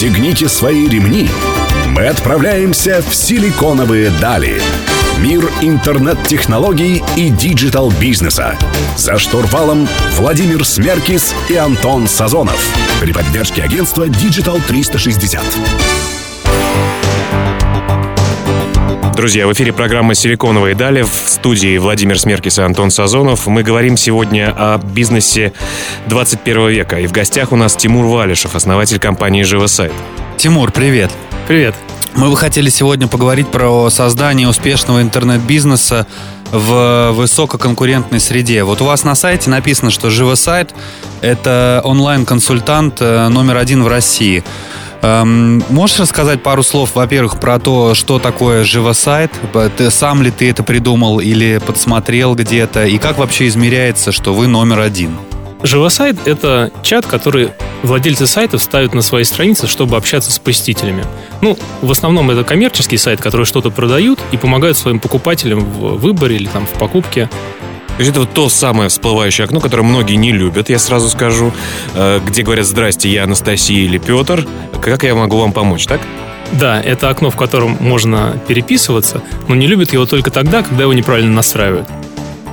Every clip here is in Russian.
Пристегните свои ремни. Мы отправляемся в силиконовые дали. Мир интернет-технологий и digital бизнеса. За штурвалом Владимир Смеркис и Антон Сазонов. При поддержке агентства Digital 360. Друзья, в эфире программа «Силиконовые дали» в студии Владимир Смеркис и Антон Сазонов. Мы говорим сегодня о бизнесе 21 века. И в гостях у нас Тимур Валишев, основатель компании «Живосайт». Тимур, привет. Привет. Мы бы хотели сегодня поговорить про создание успешного интернет-бизнеса в высококонкурентной среде. Вот у вас на сайте написано, что «Живосайт» — это онлайн-консультант э, номер один в России — Эм, можешь рассказать пару слов, во-первых, про то, что такое живосайт? Ты, сам ли ты это придумал или подсмотрел где-то? И как вообще измеряется, что вы номер один? Живосайт — это чат, который владельцы сайтов ставят на свои страницы, чтобы общаться с посетителями. Ну, в основном это коммерческий сайт, который что-то продают и помогают своим покупателям в выборе или там в покупке. То есть это вот то самое всплывающее окно, которое многие не любят, я сразу скажу, э, где говорят «Здрасте, я Анастасия или Петр, как я могу вам помочь», так? Да, это окно, в котором можно переписываться, но не любят его только тогда, когда его неправильно настраивают.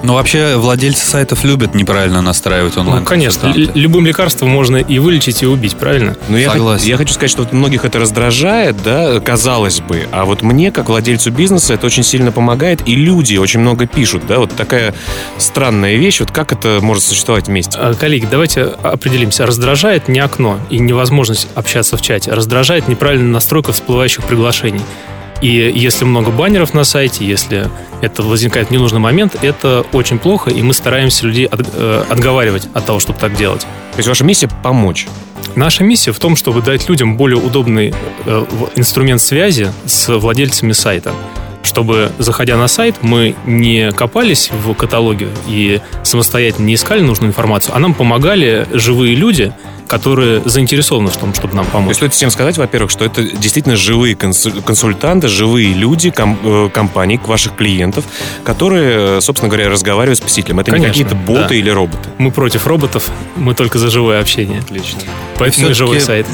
Ну, вообще, владельцы сайтов любят неправильно настраивать онлайн. Ну, конечно. Любым лекарством можно и вылечить, и убить, правильно? Ну, я, Согласен. я хочу сказать, что вот многих это раздражает, да, казалось бы. А вот мне, как владельцу бизнеса, это очень сильно помогает. И люди очень много пишут, да, вот такая странная вещь. Вот как это может существовать вместе? А, коллеги, давайте определимся. Раздражает не окно и невозможность общаться в чате. Раздражает неправильная настройка всплывающих приглашений. И если много баннеров на сайте, если это возникает в ненужный момент, это очень плохо, и мы стараемся людей от, э, отговаривать от того, чтобы так делать. То есть ваша миссия — помочь? Наша миссия в том, чтобы дать людям более удобный э, инструмент связи с владельцами сайта чтобы, заходя на сайт, мы не копались в каталоге и самостоятельно не искали нужную информацию, а нам помогали живые люди, которые заинтересованы в том, чтобы нам помочь. Стоит всем сказать, во-первых, что это действительно живые консультанты, живые люди, ком- э, компаний, ваших клиентов, которые, собственно говоря, разговаривают с посетителем. Это Конечно, не какие-то боты да. или роботы. Мы против роботов, мы только за живое общение. Отлично. Поэтому живой сайт.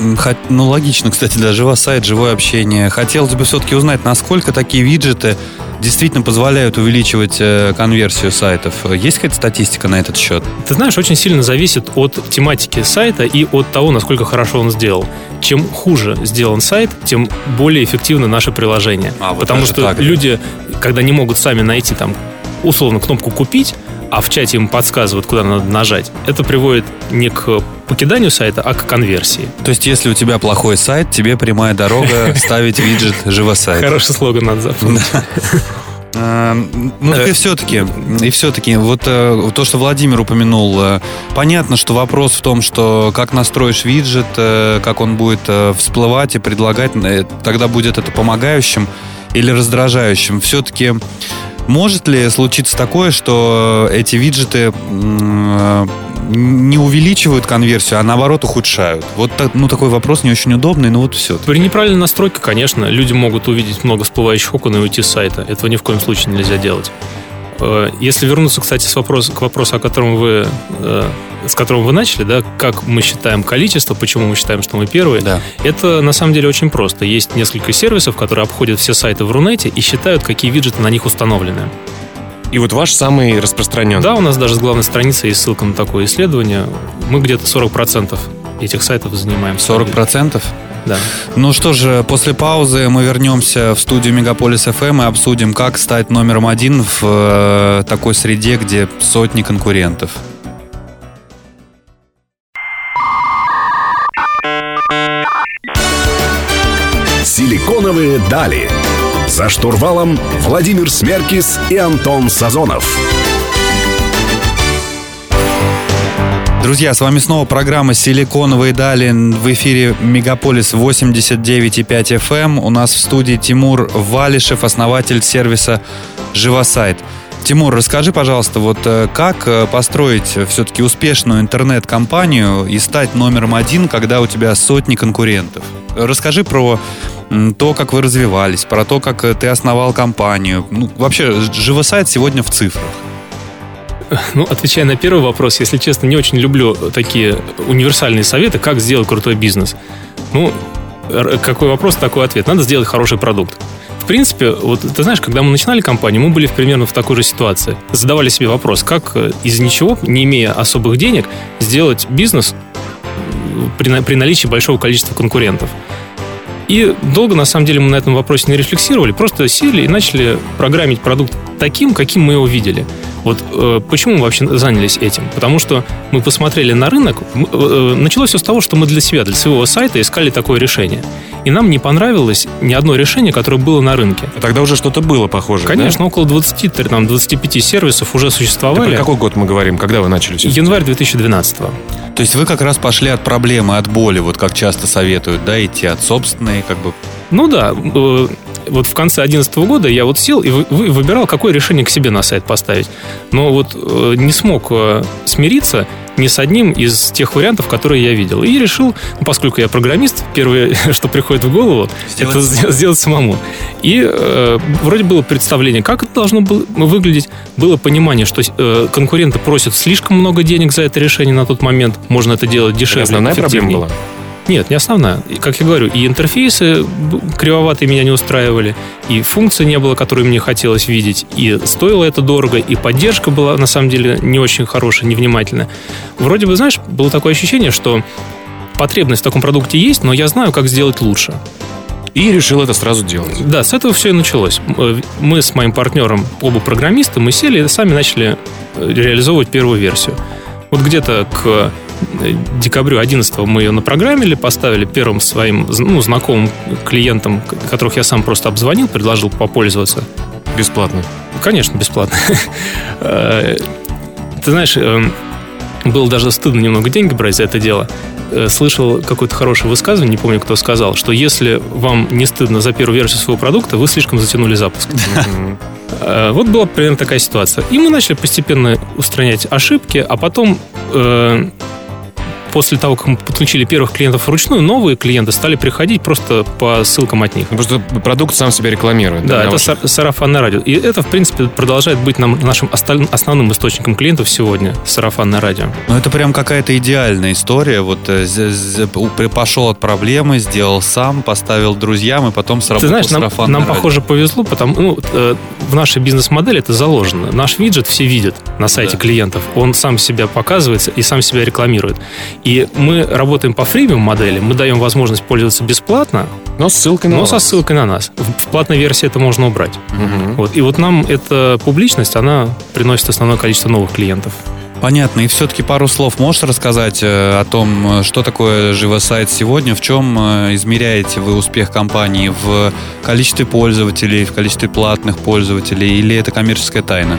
Ну, логично, кстати, да, живой сайт, живое общение. Хотелось бы все-таки узнать, насколько такие виджеты действительно позволяют увеличивать э, конверсию сайтов. Есть какая-то статистика на этот счет? Ты знаешь, очень сильно зависит от тематики сайта и от того, насколько хорошо он сделал. Чем хуже сделан сайт, тем более эффективно наше приложение. А, вот Потому что так, люди, когда не могут сами найти там условно кнопку «Купить», а в чате им подсказывают, куда надо нажать, это приводит не к покиданию сайта, а к конверсии. То есть, если у тебя плохой сайт, тебе прямая дорога ставить виджет «Живосайт». Хороший слоган надо запомнить. Эм, ну, и все-таки, и все-таки, вот э, то, что Владимир упомянул, э, понятно, что вопрос в том, что как настроишь виджет, э, как он будет всплывать и предлагать, тогда будет это помогающим или раздражающим. Все-таки может ли случиться такое, что эти виджеты увеличивают конверсию, а наоборот ухудшают? Вот ну, такой вопрос не очень удобный, но вот все. При неправильной настройке, конечно, люди могут увидеть много всплывающих окон и уйти с сайта. Этого ни в коем случае нельзя делать. Э, если вернуться, кстати, с вопрос, к вопросу, о котором вы, э, с которого вы начали, да, как мы считаем количество, почему мы считаем, что мы первые, да. это на самом деле очень просто. Есть несколько сервисов, которые обходят все сайты в Рунете и считают, какие виджеты на них установлены. И вот ваш самый распространенный. Да, у нас даже с главной страницы есть ссылка на такое исследование. Мы где-то 40% этих сайтов занимаем. 40%? Да. Ну что же, после паузы мы вернемся в студию Мегаполис FM и обсудим, как стать номером один в э, такой среде, где сотни конкурентов. Силиконовые дали. За штурвалом Владимир Смеркис и Антон Сазонов. Друзья, с вами снова программа «Силиконовые дали» в эфире «Мегаполис 89,5 FM». У нас в студии Тимур Валишев, основатель сервиса «Живосайт». Тимур, расскажи, пожалуйста, вот э, как э, построить все-таки успешную интернет-компанию и стать номером один, когда у тебя сотни конкурентов? Расскажи про то, как вы развивались, про то, как э, ты основал компанию. Ну, вообще, живосайт сегодня в цифрах. Ну, отвечая на первый вопрос, если честно, не очень люблю такие универсальные советы, как сделать крутой бизнес. Ну, какой вопрос, такой ответ. Надо сделать хороший продукт. В принципе, вот ты знаешь, когда мы начинали компанию, мы были примерно в такой же ситуации. Задавали себе вопрос, как э, из ничего, не имея особых денег, сделать бизнес при, при наличии большого количества конкурентов. И долго, на самом деле, мы на этом вопросе не рефлексировали, просто сели и начали программить продукт таким, каким мы его видели. Вот э, почему мы вообще занялись этим? Потому что мы посмотрели на рынок. Мы, э, началось все с того, что мы для себя, для своего сайта искали такое решение. И нам не понравилось ни одно решение, которое было на рынке. А тогда уже что-то было похоже, Конечно, да? около 20, там, 25 сервисов уже существовали. Это про какой год мы говорим? Когда вы начали? Январь 2012 -го. То есть вы как раз пошли от проблемы, от боли, вот как часто советуют, да, идти от собственной, как бы... Ну да, э, вот в конце 2011 года я вот сел и выбирал, какое решение к себе на сайт поставить. Но вот э, не смог э, смириться ни с одним из тех вариантов, которые я видел. И решил, ну, поскольку я программист, первое, что приходит в голову, сделать это самому. сделать самому. И э, вроде было представление, как это должно было выглядеть. Было понимание, что э, конкуренты просят слишком много денег за это решение на тот момент. Можно это делать дешевле. Это основная проблема была? Нет, не основная. Как я говорю, и интерфейсы кривоватые меня не устраивали, и функции не было, которые мне хотелось видеть, и стоило это дорого, и поддержка была, на самом деле, не очень хорошая, невнимательная. Вроде бы, знаешь, было такое ощущение, что потребность в таком продукте есть, но я знаю, как сделать лучше. И решил это сразу делать. Да, с этого все и началось. Мы с моим партнером, оба программисты, мы сели и сами начали э, реализовывать первую версию. Вот где-то к декабрю 11 мы ее напрограммили, поставили первым своим ну, знакомым клиентам, которых я сам просто обзвонил, предложил попользоваться. Бесплатно? Конечно, бесплатно. Э, ты знаешь, э, было даже стыдно немного деньги брать за это дело. Э, слышал какое-то хорошее высказывание, не помню, кто сказал, что если вам не стыдно за первую версию своего продукта, вы слишком затянули запуск. Вот была примерно такая ситуация. И мы начали постепенно устранять ошибки, а потом после того, как мы подключили первых клиентов вручную, новые клиенты стали приходить просто по ссылкам от них. Потому что продукт сам себя рекламирует. Да, да это ваших... сарафанное радио. И это, в принципе, продолжает быть нам, нашим основным источником клиентов сегодня, сарафанное радио. Ну, это прям какая-то идеальная история. Вот э, пошел от проблемы, сделал сам, поставил друзьям, и потом сработал Ты знаешь, нам, нам похоже, повезло, потому ну, э, в нашей бизнес-модели это заложено. Наш виджет все видят на сайте да. клиентов. Он сам себя показывается и сам себя рекламирует. И мы работаем по фримиум модели, мы даем возможность пользоваться бесплатно, но, ссылкой на но со ссылкой на нас. В платной версии это можно убрать. Угу. Вот. И вот нам эта публичность, она приносит основное количество новых клиентов. Понятно. И все-таки пару слов можешь рассказать э, о том, что такое живосайт сегодня, в чем э, измеряете вы успех компании в количестве пользователей, в количестве платных пользователей, или это коммерческая тайна?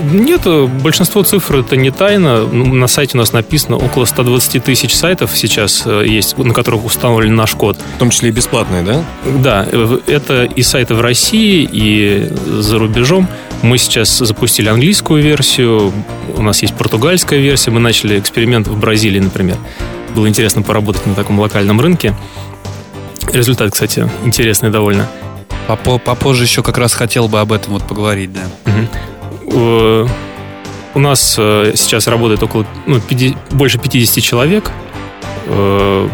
Нет, большинство цифр это не тайна. На сайте у нас написано около 120 тысяч сайтов сейчас э, есть, на которых установлен наш код. В том числе и бесплатные, да? Да, э, это и сайты в России, и за рубежом. Мы сейчас запустили английскую версию, у нас есть португальская версия, мы начали эксперимент в Бразилии, например. Было интересно поработать на таком локальном рынке. Результат, кстати, интересный довольно. Попозже еще как раз хотел бы об этом вот поговорить, да. Угу. Э, у нас э, сейчас работает около ну, 50, больше 50 человек. Э,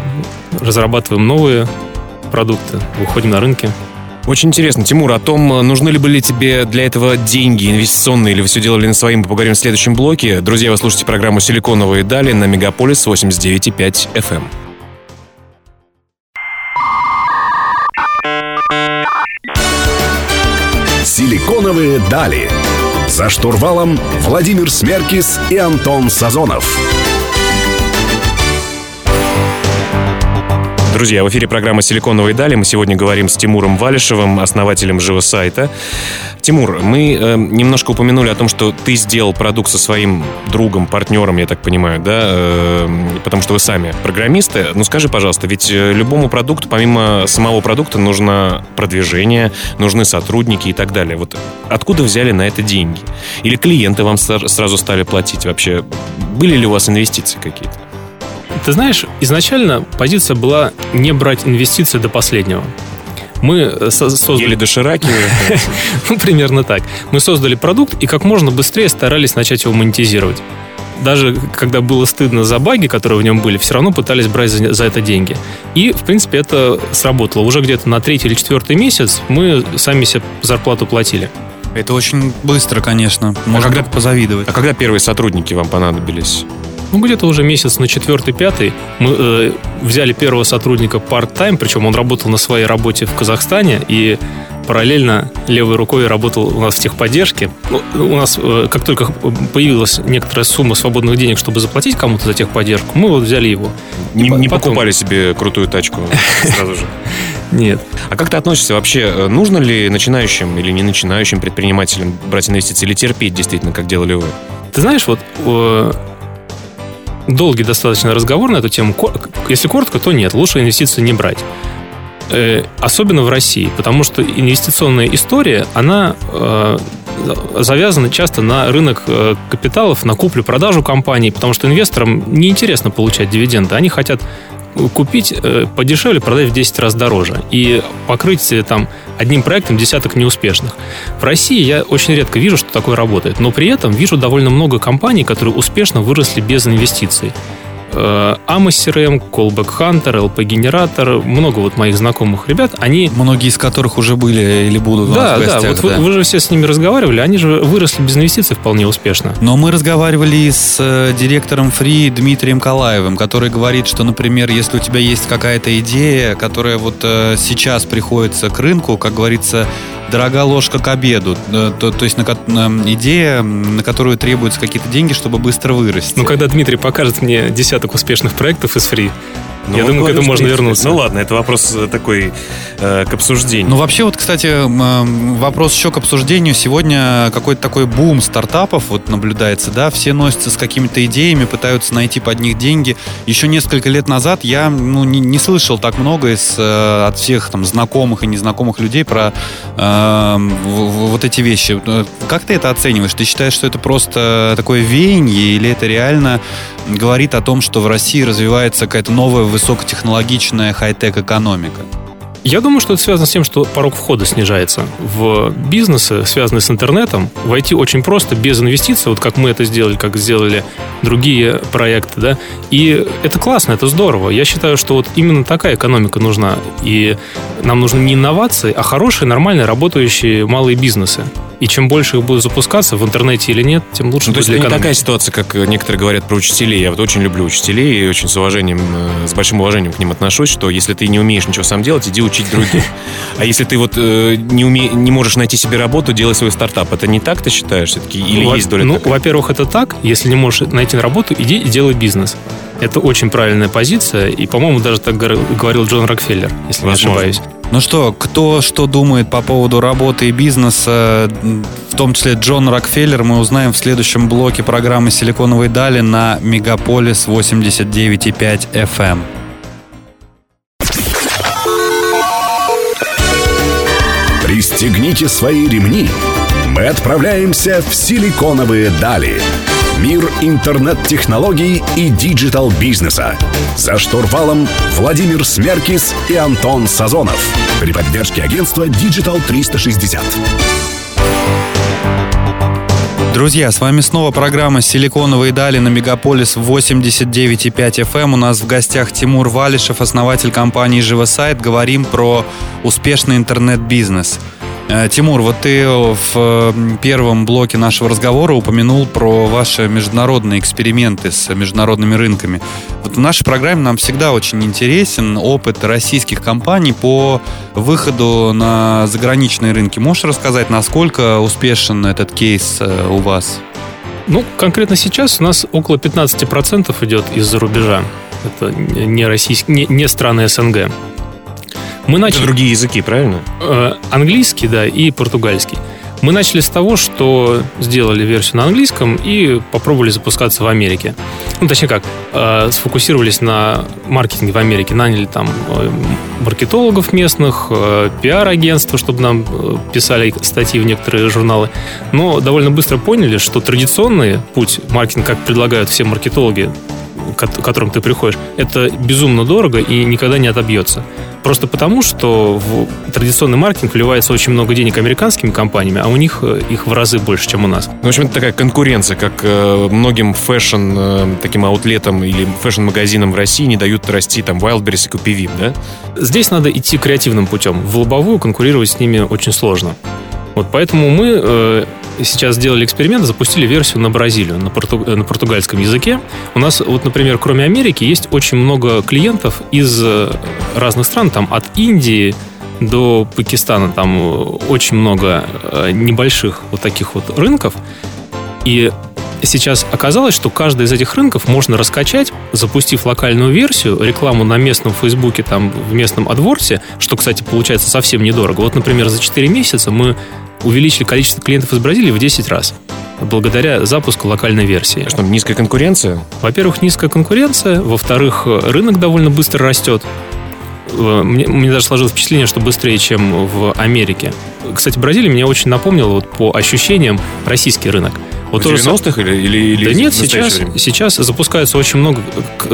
разрабатываем новые продукты, выходим на рынки. Очень интересно, Тимур, о том, нужны ли были тебе для этого деньги инвестиционные, или вы все делали на своим, мы поговорим в следующем блоке. Друзья, вы слушаете программу «Силиконовые дали» на Мегаполис 89,5 FM. «Силиконовые дали» За штурвалом Владимир Смеркис и Антон Сазонов. Друзья, в эфире программа «Силиконовые дали». Мы сегодня говорим с Тимуром Валишевым, основателем живосайта. Тимур, мы э, немножко упомянули о том, что ты сделал продукт со своим другом, партнером, я так понимаю, да, э, потому что вы сами программисты. Ну скажи, пожалуйста, ведь э, любому продукту, помимо самого продукта, нужно продвижение, нужны сотрудники и так далее. Вот откуда взяли на это деньги? Или клиенты вам сразу стали платить вообще? Были ли у вас инвестиции какие-то? Ты знаешь, изначально позиция была не брать инвестиции до последнего. Мы создали... Или дошираки? ну, примерно так. Мы создали продукт и как можно быстрее старались начать его монетизировать. даже когда было стыдно за баги, которые в нем были, все равно пытались брать за, за это деньги. И, в принципе, это сработало. Уже где-то на третий или четвертый месяц мы сами себе зарплату платили. Это очень быстро, конечно. Можно когда- только позавидовать. А когда первые сотрудники вам понадобились? Ну, где-то уже месяц на четвертый-пятый мы э, взяли первого сотрудника part-time, причем он работал на своей работе в Казахстане и параллельно левой рукой работал у нас в техподдержке. Ну, у нас, э, как только появилась некоторая сумма свободных денег, чтобы заплатить кому-то за техподдержку, мы вот взяли его. Не, не потом- покупали себе крутую тачку сразу же. Нет. А как ты относишься вообще? э, Нужно ли начинающим или не начинающим предпринимателям брать инвестиции или терпеть действительно, как делали вы? Ты знаешь, вот э, долгий достаточно разговор на эту тему. Если коротко, то нет, лучше инвестиции не брать. Э, Особенно в России, потому что инвестиционная история, она э, завязана часто на рынок э, капиталов, на куплю-продажу компаний, потому что инвесторам неинтересно получать дивиденды. Они хотят купить подешевле, продать в 10 раз дороже. И покрыть там одним проектом десяток неуспешных. В России я очень редко вижу, что такое работает. Но при этом вижу довольно много компаний, которые успешно выросли без инвестиций. Э, Amos CRM, Callback Hunter, LP Generator, много вот моих знакомых ребят, они Многие из которых уже были или будут да, в да, гостях. вот вы, да. вы же все с ними разговаривали, они же выросли без инвестиций вполне успешно. Но мы разговаривали с э, директором Фри Дмитрием Калаевым, который говорит, что, например, если у тебя есть какая-то идея, которая вот э, сейчас приходится к рынку, как говорится, дорога ложка к обеду, э, то, то есть на на идея, на которую требуются какие-то деньги, чтобы быстро вырасти. Но когда Дмитрий покажет мне десяток успешных проектов из фри, Ну, я думаю, к этому можно вернуться. Ну ладно, это вопрос э, такой э, к обсуждению. Ну, вообще, вот, кстати, вопрос еще к обсуждению. Сегодня какой-то такой бум стартапов вот наблюдается, да, все носятся с какими-то идеями, пытаются найти под них деньги. Еще несколько лет назад я, ну, не, не слышал так много из, э, от всех там знакомых и незнакомых людей про э, в- в- вот эти вещи. Э, Как ты это оцениваешь? Ты считаешь, что это просто такое веяние или это реально говорит о том, что в России развивается какая-то новая высокотехнологичная хай-тек экономика? Я думаю, что это связано с тем, что порог входа снижается. В бизнесы, связанные с интернетом, войти очень просто, без инвестиций, вот как мы это сделали, как сделали другие проекты, да. И это классно, это здорово. Я считаю, что вот именно такая экономика нужна. И нам нужны не инновации, а хорошие, нормальные, работающие малые бизнесы. И чем больше их будет запускаться в интернете или нет, тем лучше Ну, то будет есть для это не такая ситуация, как некоторые говорят про учителей. Я вот очень люблю учителей и очень с уважением, э, с большим уважением к ним отношусь, что если ты не умеешь ничего сам делать, иди учить других. А если ты вот э, не, уме... не можешь найти себе работу, делай свой стартап. Это не так ты считаешь все-таки? Или Во- есть доля Ну, во-первых, это так. Если не можешь найти работу, иди и делай бизнес. Это очень правильная позиция. И, по-моему, даже так говорил- Джон Рокфеллер, если не Возможно. ошибаюсь. Ну что, кто что думает по поводу работы и бизнеса, в том числе Джон Рокфеллер, мы узнаем в следующем блоке программы «Силиконовые дали» на Мегаполис 89,5 FM. Пристегните свои ремни. Мы отправляемся в силиконовые дали. Мир интернет-технологий и digital-бизнеса. За штурвалом Владимир Смеркис и Антон Сазонов. При поддержке агентства Digital 360. Друзья, с вами снова программа «Силиконовые дали» на Мегаполис 89,5 FM. У нас в гостях Тимур Валишев, основатель компании «JivoSite». Говорим про успешный интернет-бизнес. Э, Тимур, вот ты в э, первом блоке нашего разговора упомянул про ваши международные эксперименты с международными рынками. Вот в нашей программе нам всегда очень интересен опыт российских компаний по выходу на заграничные рынки. Можешь рассказать, насколько успешен этот кейс э, у вас? Ну, конкретно сейчас у нас около 15% идет из-за рубежа. Это не, российские, не, не страны СНГ. Мы Это начали... другие языки, правильно? Э, английский, да, и португальский. Мы начали с того, что сделали версию на английском и попробовали запускаться в Америке. Ну, точнее как, э, сфокусировались на маркетинге в Америке. Наняли там э, маркетологов местных, э, пиар-агентства, чтобы нам э, писали статьи в некоторые журналы. Но довольно быстро поняли, что традиционный путь маркетинга, как предлагают все маркетологи, к которым ты приходишь, это безумно дорого и никогда не отобьется. Просто потому, что в традиционный маркетинг вливается очень много денег американскими компаниями, а у них э, их в разы больше, чем у нас. Ну, в общем, это такая конкуренция, как э, многим fashion э, таким аутлетам или fashion-магазинам в России не дают расти там Wildberries и KupiVIP, да? Здесь надо идти креативным путем. В лобовую конкурировать с ними очень сложно. Вот поэтому мы э, сейчас сделали эксперимент, запустили версию на Бразилию, на, порту, на португальском языке. У нас, вот, например, кроме Америки, есть очень много клиентов из э, разных стран, там от Индии до Пакистана, там э, очень много э, небольших вот таких вот рынков. И сейчас оказалось, что каждый из этих рынков можно раскачать, запустив локальную версию, рекламу на местном Фейсбуке, там, в местном адворсе, что, кстати, получается совсем недорого. Вот, например, за 4 месяца мы увеличили количество клиентов из Бразилии в 10 раз благодаря запуску локальной версии. Что, низкая конкуренция? Во-первых, низкая конкуренция. Во-вторых, рынок довольно быстро растет. Э, мне, мне даже сложилось впечатление, что быстрее, чем в Америке. Кстати, Бразилия мне очень напомнила вот, по ощущениям российский рынок. Вот в 90-х или, или, или Да нет, сейчас, сейчас запускается очень много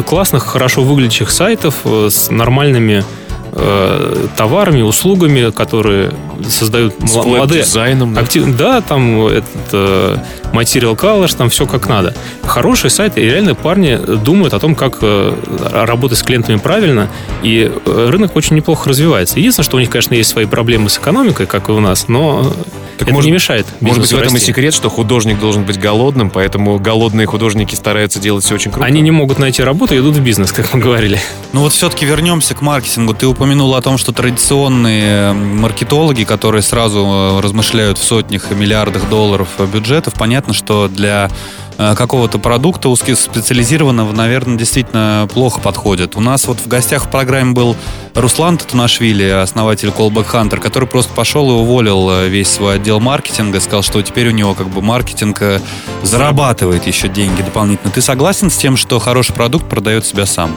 классных, хорошо выглядящих сайтов э, с нормальными э, товарами, услугами, которые создают С молодые... дизайном. Да? Актив... да, там этот э, Material Colors, там все как надо. Хорошие сайты, и реально парни думают о том, как э, работать с клиентами правильно, и рынок очень неплохо развивается. Единственное, что у них, конечно, есть свои проблемы с экономикой, как и у нас, но так это может, не мешает. Может быть, в этом расти. и секрет, что художник должен быть голодным, поэтому голодные художники стараются делать все очень круто. Они не могут найти работу и идут в бизнес, как мы говорили. Ну вот все-таки вернемся к маркетингу. Ты упомянул о том, что традиционные маркетологи, которые сразу э, размышляют в сотнях и миллиардах долларов бюджетов, понятно, что для Э, какого-то продукта узкоспециализированного, наверное, действительно плохо подходит. У нас вот в гостях в программе был Руслан Татунашвили, основатель Callback Hunter, который просто пошел и уволил э, весь свой отдел маркетинга, сказал, что теперь у него как бы маркетинг э, зарабатывает еще деньги дополнительно. Ты согласен с тем, что хороший продукт продает себя сам?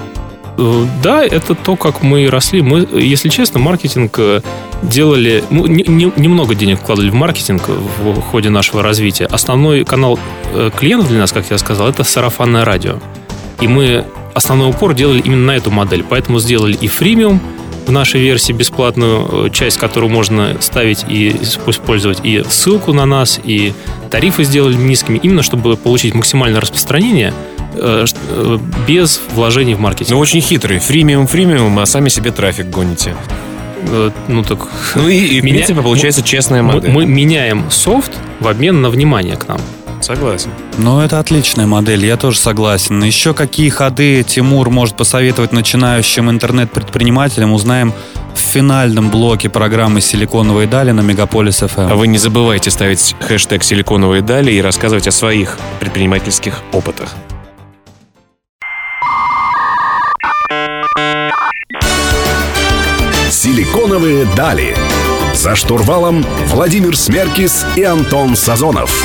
Э, да, это то, как мы росли. Мы, если честно, маркетинг э, делали... Мы не, немного денег вкладывали в маркетинг в ходе нашего развития. Основной канал э, клиентов для нас, как я сказал, это сарафанное радио. И мы основной упор делали именно на эту модель. Поэтому сделали и фримиум в нашей версии бесплатную часть, которую можно ставить и использовать, и ссылку на нас, и тарифы сделали низкими, именно чтобы получить максимальное распространение – без вложений в маркетинг. Ну, очень хитрый. Фримиум, фримиум, а сами себе трафик гоните. Э, ну, так... Ну, и, и в меня... принципе, получается честная модель. Мы, мы меняем софт в обмен на внимание к нам. Согласен. Ну, это отличная модель, я тоже согласен. Еще какие ходы Тимур может посоветовать начинающим интернет-предпринимателям, узнаем в финальном блоке программы «Силиконовые дали» на Мегаполис FM. А вы не забывайте ставить хэштег «Силиконовые дали» и рассказывать о своих предпринимательских опытах. «Силиконовые дали». За штурвалом Владимир Смеркис и Антон Сазонов.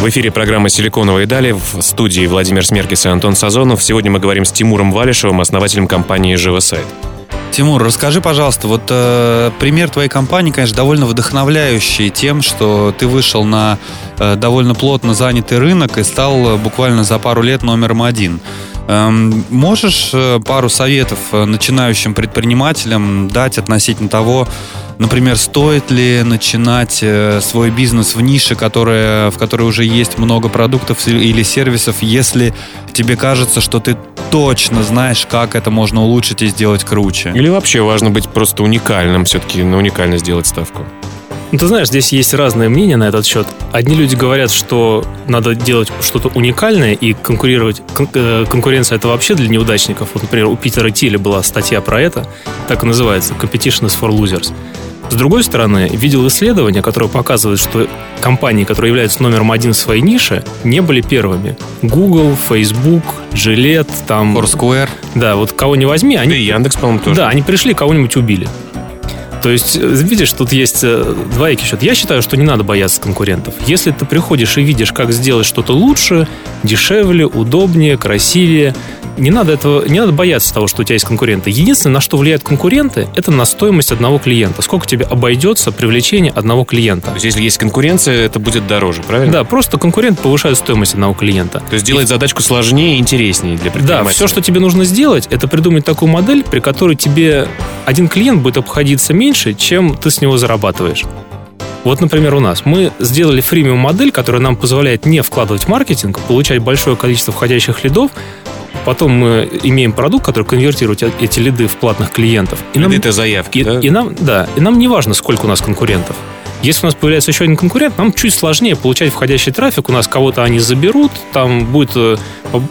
В эфире программа «Силиконовые дали» в студии Владимир Смеркис и Антон Сазонов. Сегодня мы говорим с Тимуром Валишевым, основателем компании «Живосайт». Тимур, расскажи, пожалуйста, вот э, пример твоей компании, конечно, довольно вдохновляющий тем, что ты вышел на э, довольно плотно занятый рынок и стал буквально за пару лет номером один. Эм, можешь э, пару советов э, начинающим предпринимателям дать относительно того, например, стоит ли начинать э, свой бизнес в нише, которая, в которой уже есть много продуктов или сервисов, если тебе кажется, что ты точно знаешь, как это можно улучшить и сделать круче? Или вообще важно быть просто уникальным, все-таки на уникальность сделать ставку? Ну, ты знаешь, здесь есть разные мнения на этот счет. Одни люди говорят, что надо делать что-то уникальное и конкурировать. Кон- э, конкуренция это вообще для неудачников. Вот, например, у Питера Тилли была статья про это, так и называется «Competition is for losers». С другой стороны, видел исследование, которое показывает, что компании, которые являются номером один в своей нише, не были первыми. Google, Facebook, Gillette, там... Foursquare. Да, вот кого не возьми, они... Да и Яндекс, по-моему, тоже. Да, они пришли, кого-нибудь убили. То есть, э, видишь, тут есть э, двоякий счет. Я считаю, что не надо бояться конкурентов. Если ты приходишь и видишь, как сделать что-то лучше, дешевле, удобнее, красивее, не надо этого, не надо бояться того, что у тебя есть конкуренты. Единственное, на что влияют конкуренты, это на стоимость одного клиента. Сколько тебе обойдется привлечение одного клиента. То есть, если есть конкуренция, это будет дороже, правильно? Да, просто конкурент повышает стоимость одного клиента. То есть делает задачку сложнее и интереснее для предпринимателя. Да, все, что тебе нужно сделать, это придумать такую модель, при которой тебе один клиент будет обходиться меньше, чем ты с него зарабатываешь. Вот, например, у нас мы сделали фримиум модель, которая нам позволяет не вкладывать в маркетинг, получать большое количество входящих лидов, Потом мы имеем продукт, который конвертирует эти лиды в платных клиентов. И Лиды нам, это заявки, и, да? И нам, да, и нам не важно, сколько у нас конкурентов. Если у нас появляется еще один конкурент, нам чуть сложнее получать входящий трафик. У нас кого-то они заберут, там будет э,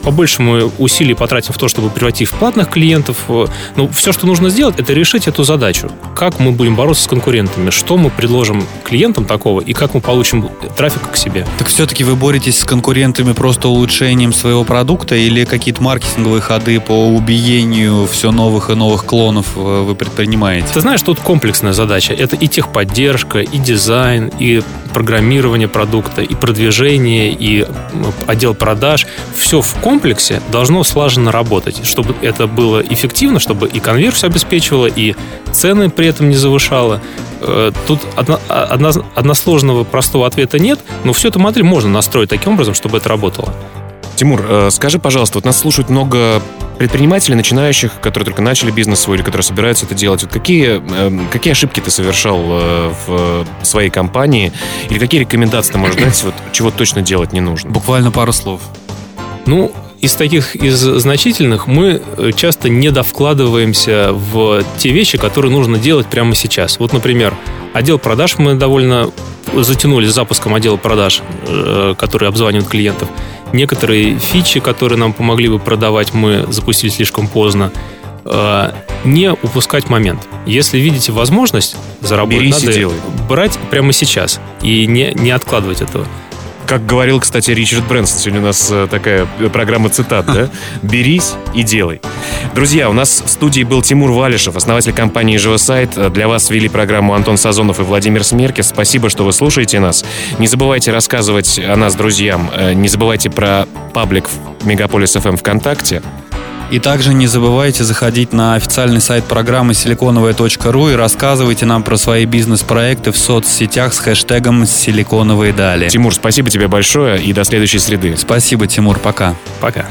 побольше мы усилий потратим в то, чтобы превратить в платных клиентов. Э, Но ну, все, что нужно сделать, это решить эту задачу. Как мы будем бороться с конкурентами, что мы предложим клиентам такого и как мы получим трафик к себе. Так все-таки вы боретесь с конкурентами просто улучшением своего продукта или какие-то маркетинговые ходы по убиению все новых и новых клонов э, вы предпринимаете? Ты знаешь, тут комплексная задача. Это и техподдержка, и дизайн, дизайн, и программирование продукта, и продвижение, и отдел продаж. Все в комплексе должно слаженно работать, чтобы это было эффективно, чтобы и конверсию обеспечивало, и цены при этом не завышало. Э, тут одно, одно, односложного простого ответа нет, но всю эту модель можно настроить таким образом, чтобы это работало. Тимур, э, скажи, пожалуйста, вот нас слушают много предпринимателей, начинающих, которые только начали бизнес свой или которые собираются это делать. Вот какие, эм, какие ошибки ты совершал э, в своей компании или какие рекомендации ты можешь дать, вот, чего точно делать не нужно? Буквально пару слов. Ну, из таких, из значительных, мы э, часто не довкладываемся в те вещи, которые нужно делать прямо сейчас. Вот, например, отдел продаж мы довольно затянули с запуском отдела продаж, который обзванивает клиентов. Некоторые фичи, которые нам помогли бы продавать, мы запустили слишком поздно. Э, не упускать момент. Если видите возможность заработать, Берись надо брать прямо сейчас и не, не откладывать этого. Как говорил, кстати, Ричард Брэнсон, сегодня у нас э, такая программа цитат, да? «Берись и делай». Друзья, у нас в студии был Тимур Валишев, основатель компании «Живосайт». Для вас вели программу Антон Сазонов и Владимир Смеркис. Спасибо, что вы слушаете нас. Не забывайте рассказывать о нас друзьям. Э, не забывайте про паблик Мегаполис FM ВКонтакте. И также не забывайте заходить на официальный сайт программы силиконовая.ру и рассказывайте нам про свои бизнес-проекты в соцсетях с хэштегом «Силиконовые дали». Тимур, спасибо тебе большое и до следующей среды. Спасибо, Тимур, пока. Пока.